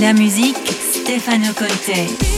La musique Stefano Conte.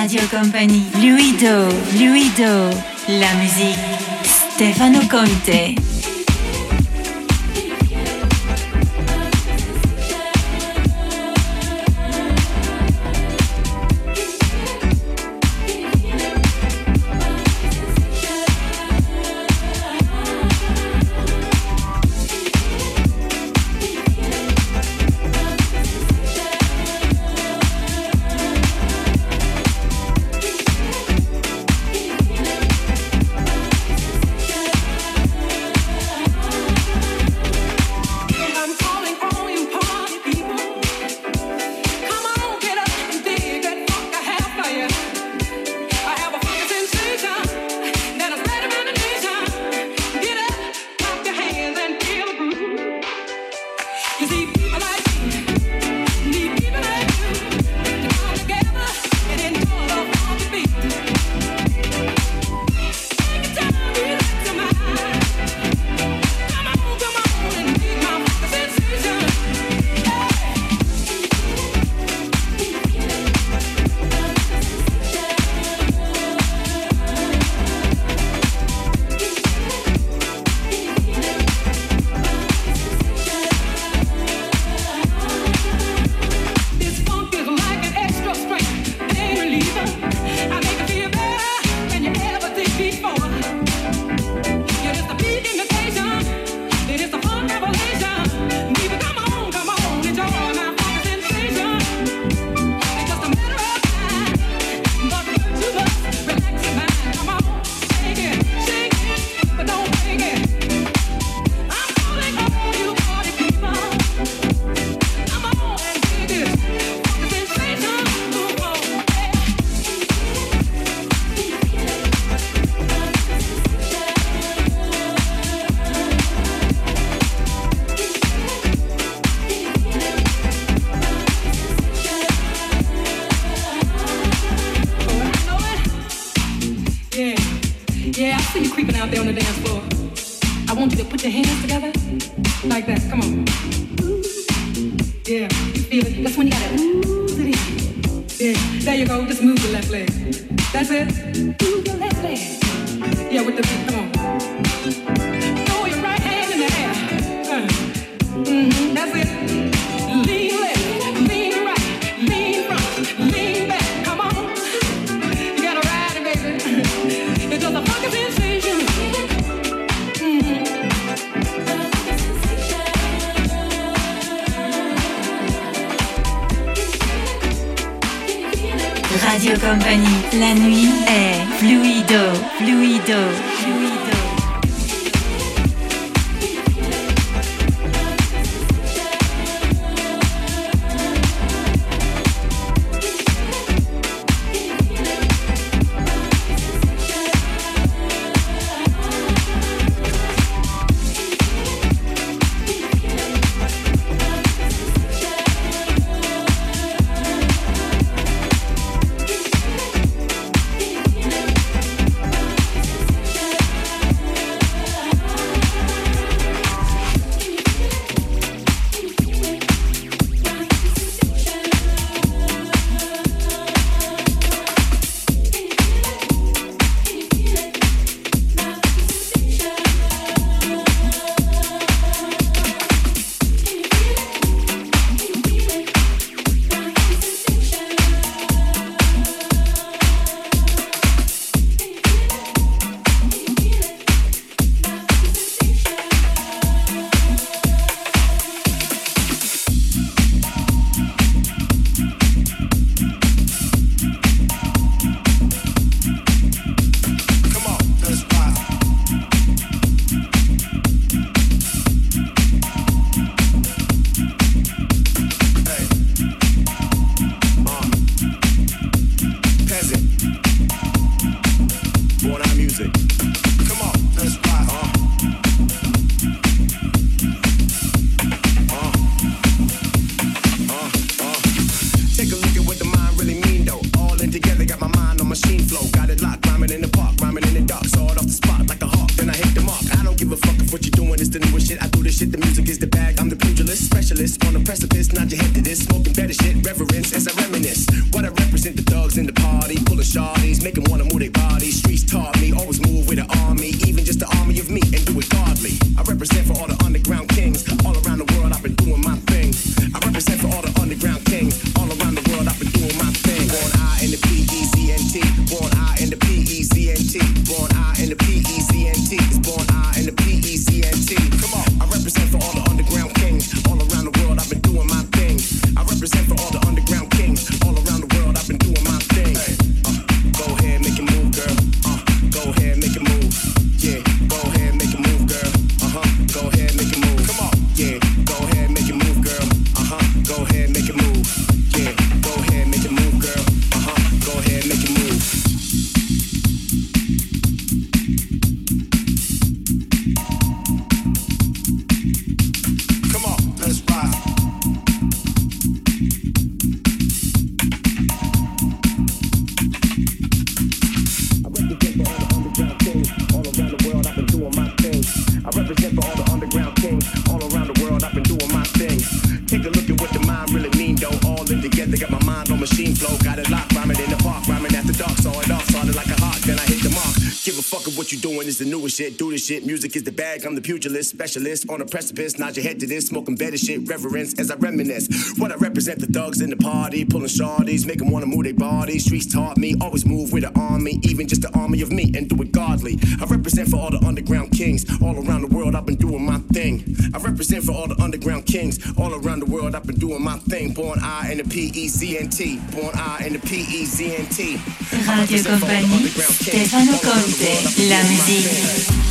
Radio Company, Luido, Luido, la musique, Stefano Conte. reverence as I reminisce. What I represent the thugs in the party, pulling shawties, them wanna move their body. the shit, do the shit. Music is the bag, I'm the pugilist, specialist on a precipice. Nod your head to this, smoking better shit, reverence as I reminisce. What I represent the thugs in the party, pulling shawties, make them wanna move their bodies. Streets taught me, always move with an army, even just an army of me, and do it godly. I represent for all the underground kings, all around represent for all the underground kings all around the world. I've been doing my thing. Born I in the P E Z N T. Born I in the P E Z N T. Radio Compagnie, Stefano Conte, la musique.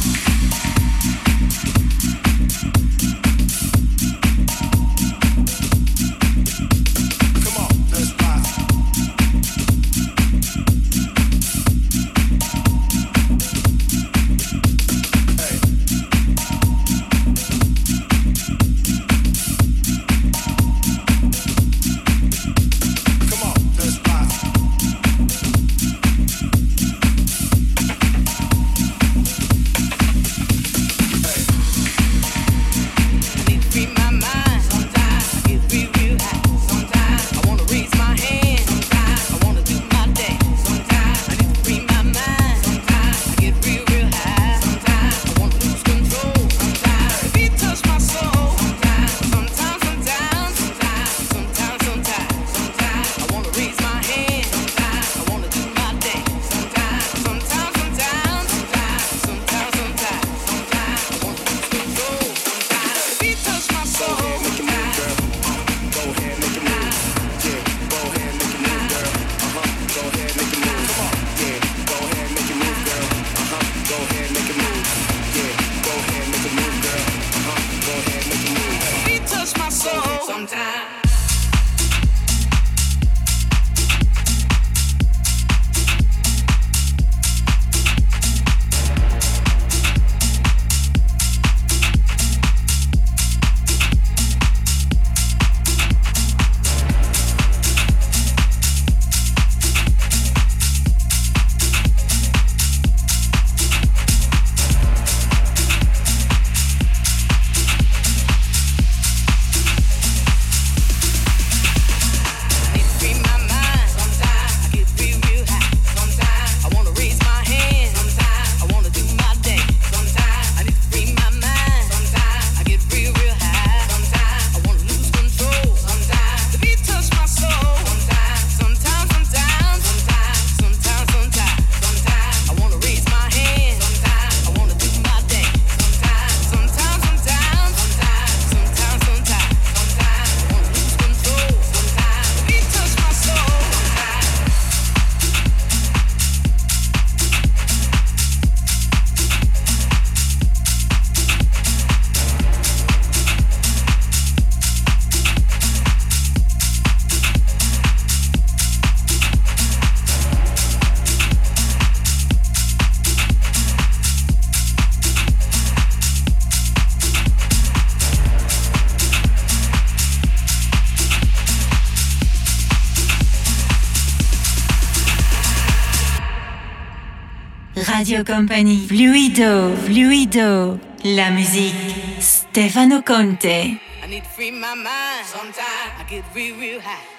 Radio Company. Fluido, fluido. La musique. Stefano Conte. I need to free my mind. Sometimes I get real, real high.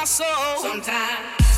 my soul. Sometimes.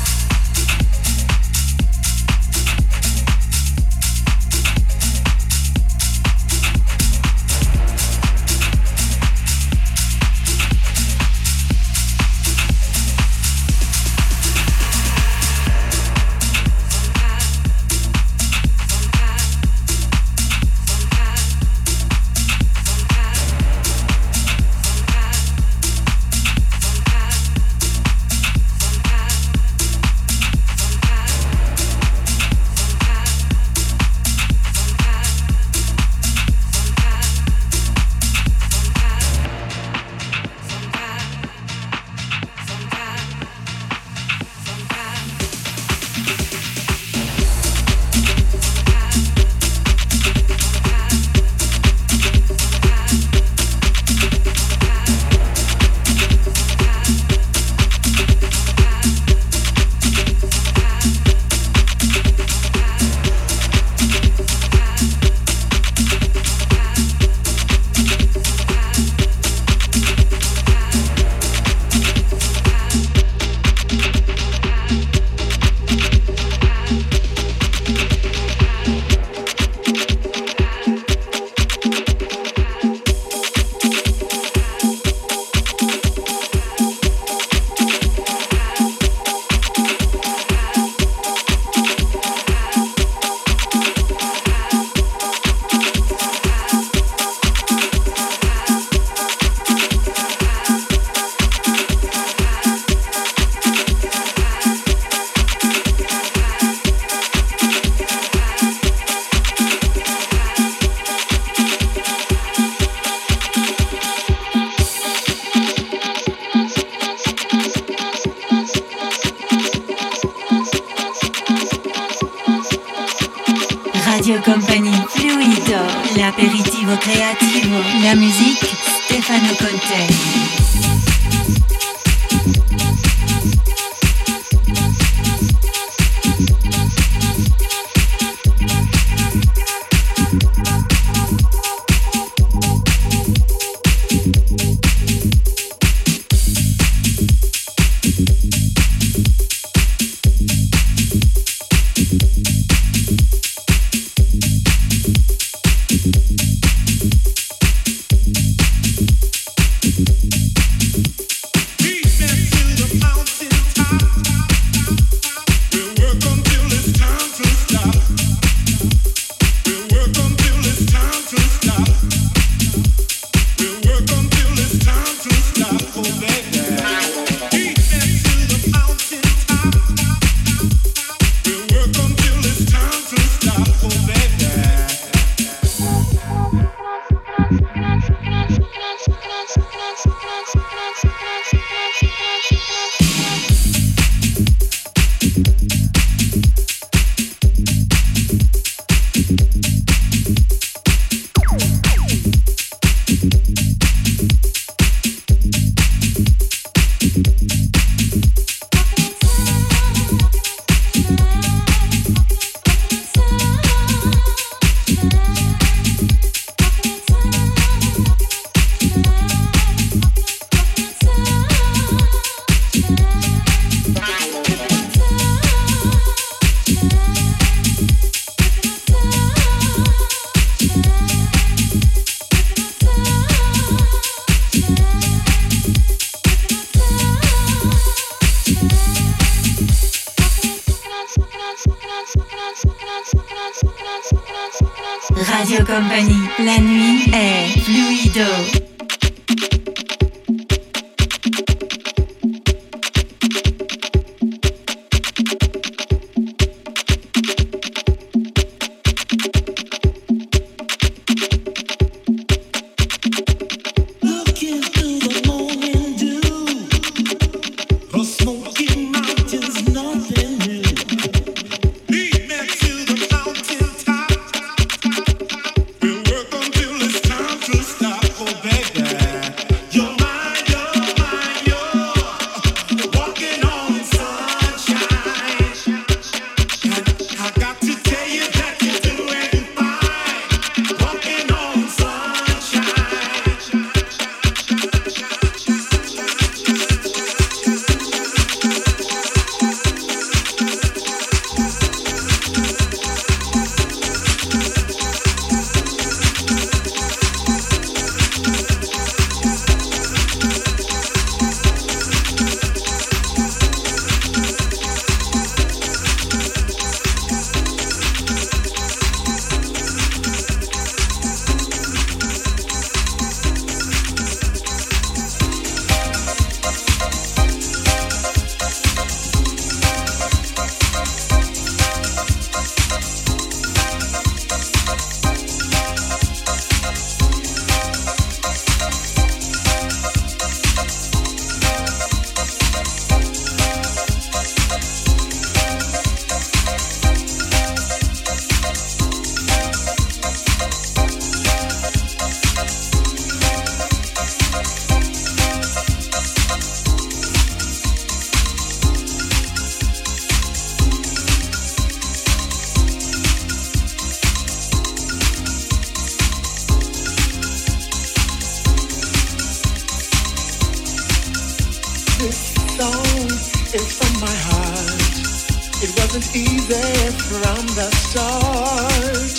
Wasn't easy from the start.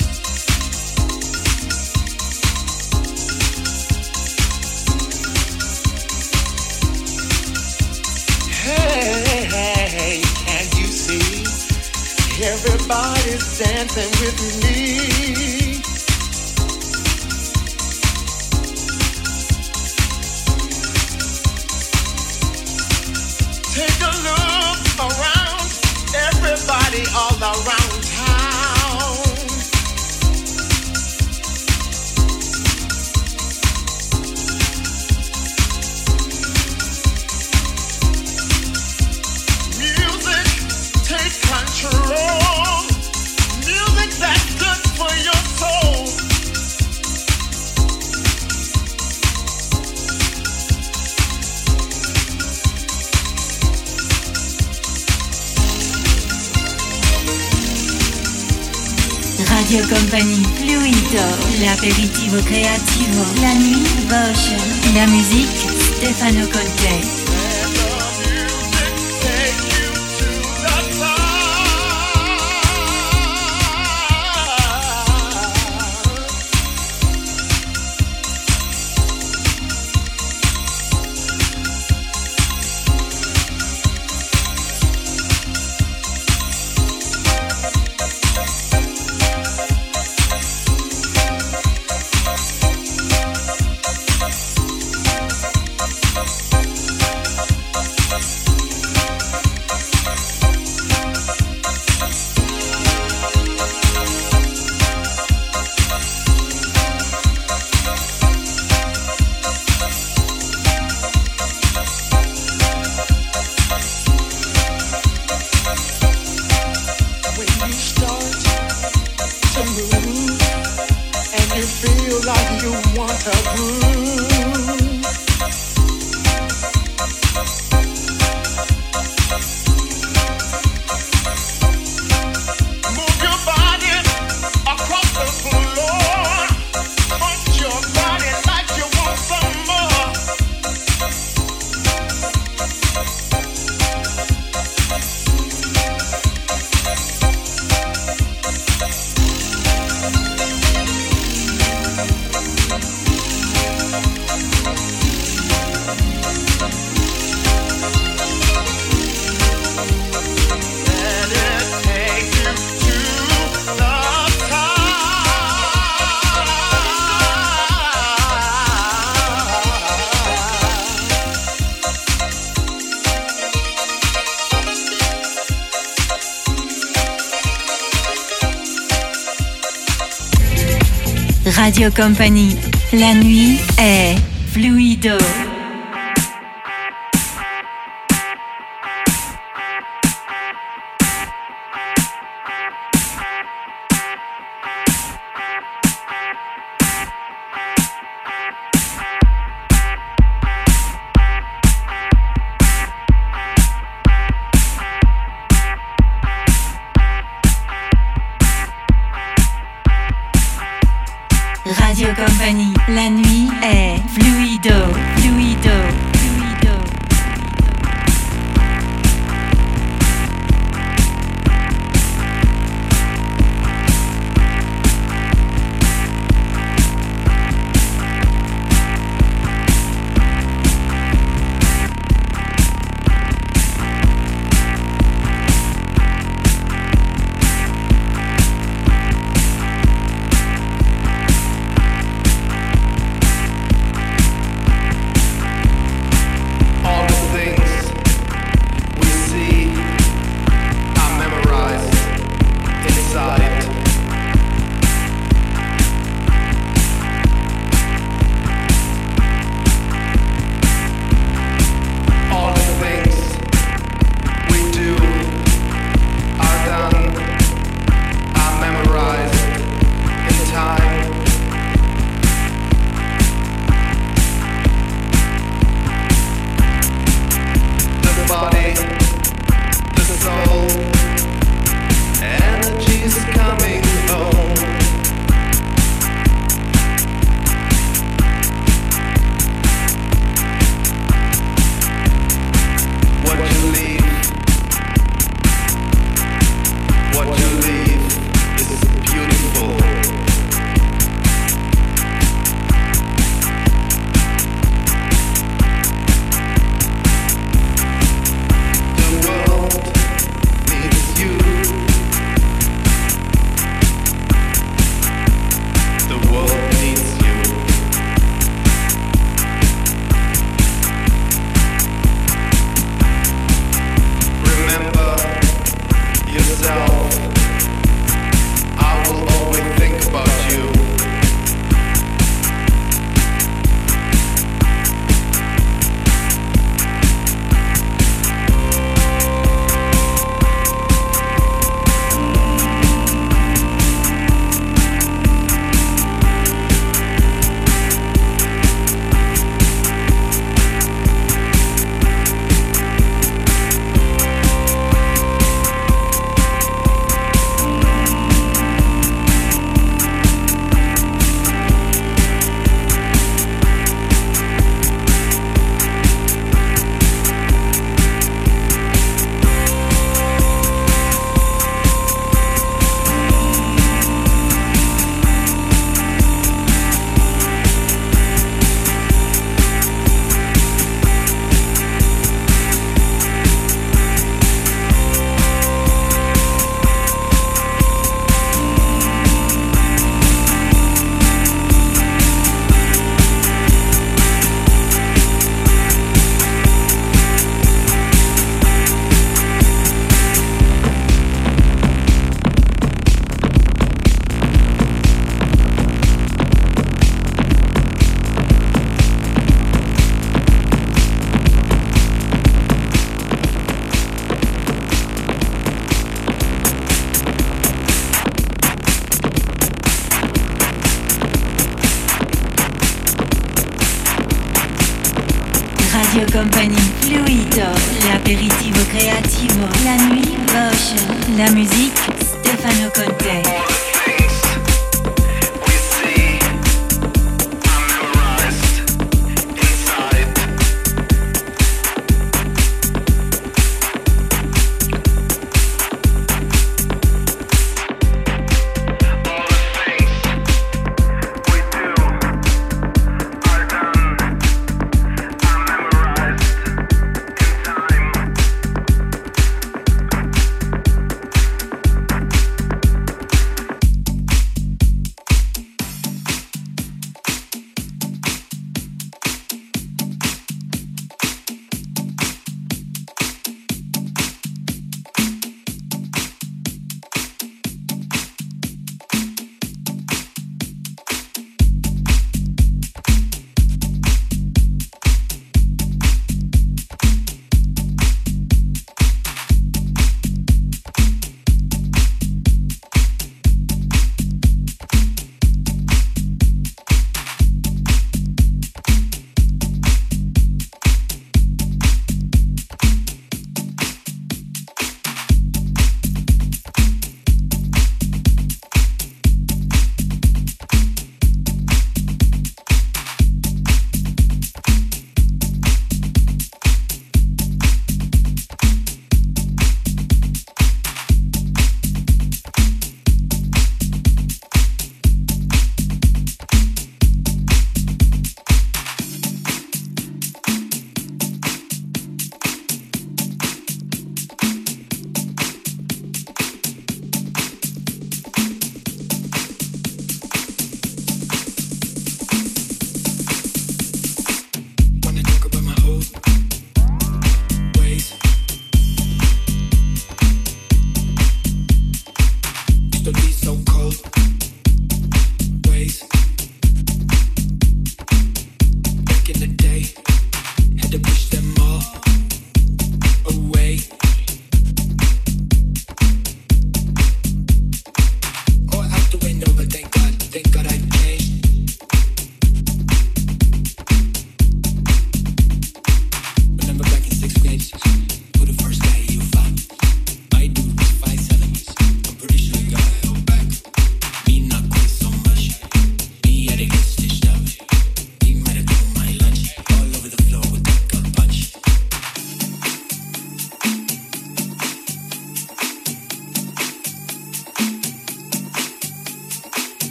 Hey, hey, can't you see? Everybody's dancing with me. L'aperitivo creativo, la nuit Votion, la musique Stefano Conte. La nuit est fluido.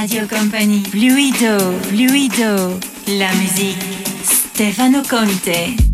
Radio Company. Fluido, fluido. La musique. Stefano Conte.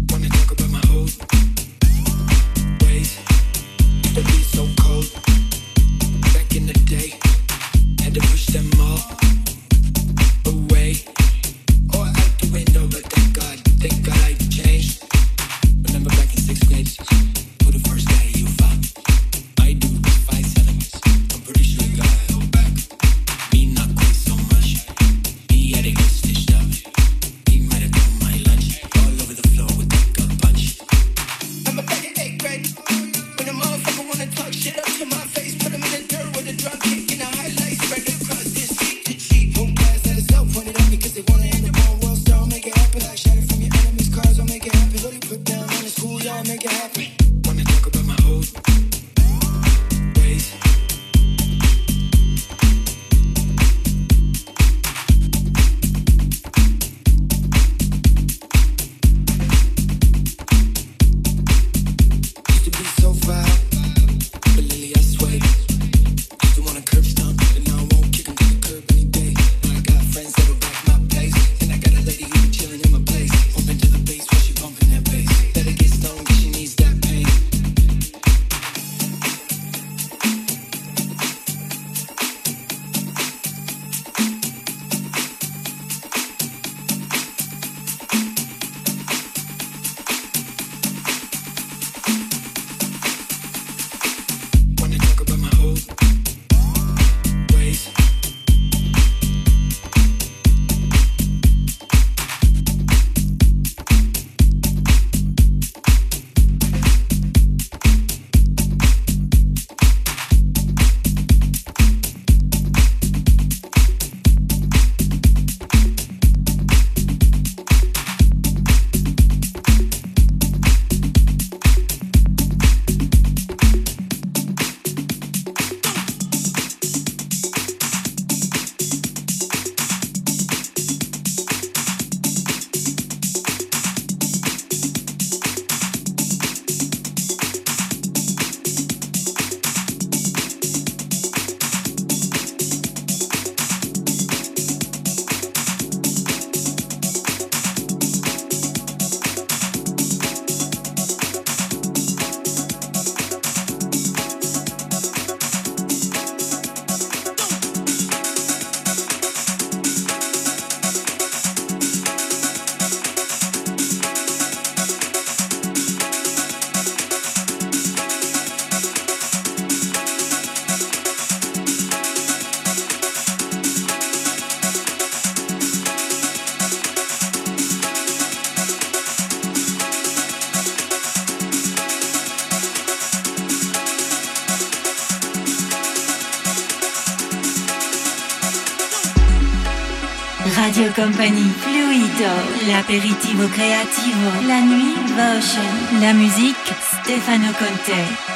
Radio Company, Fluido, l'aperitivo creativo, la nuit, Votion, la musique, Stefano Conte.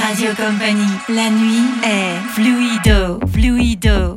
Radio Company, la nuit est Fluido, Fluido,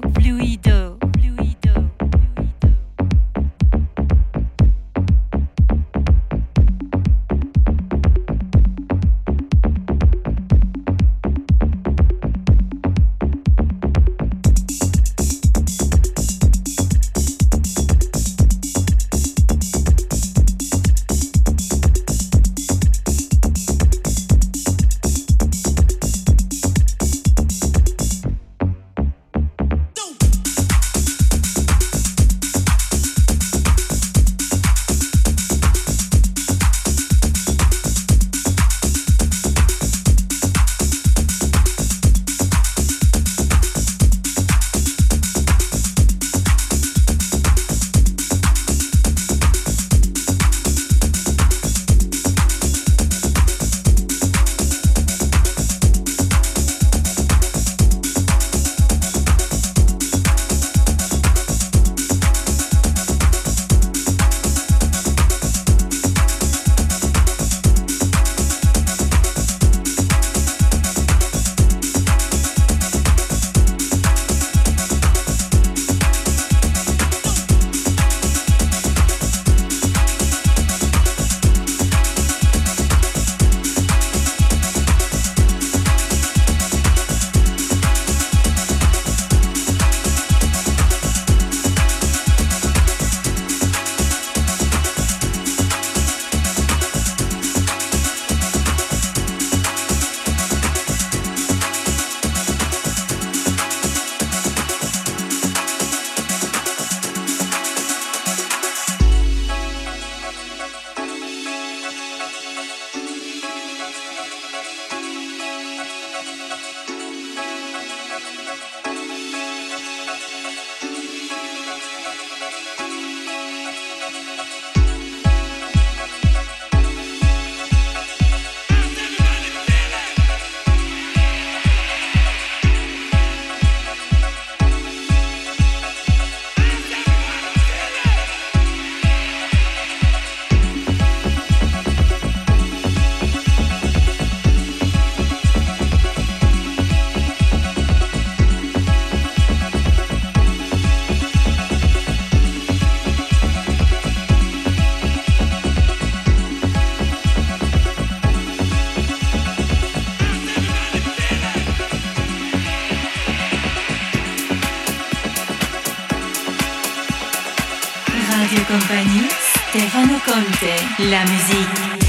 La musique.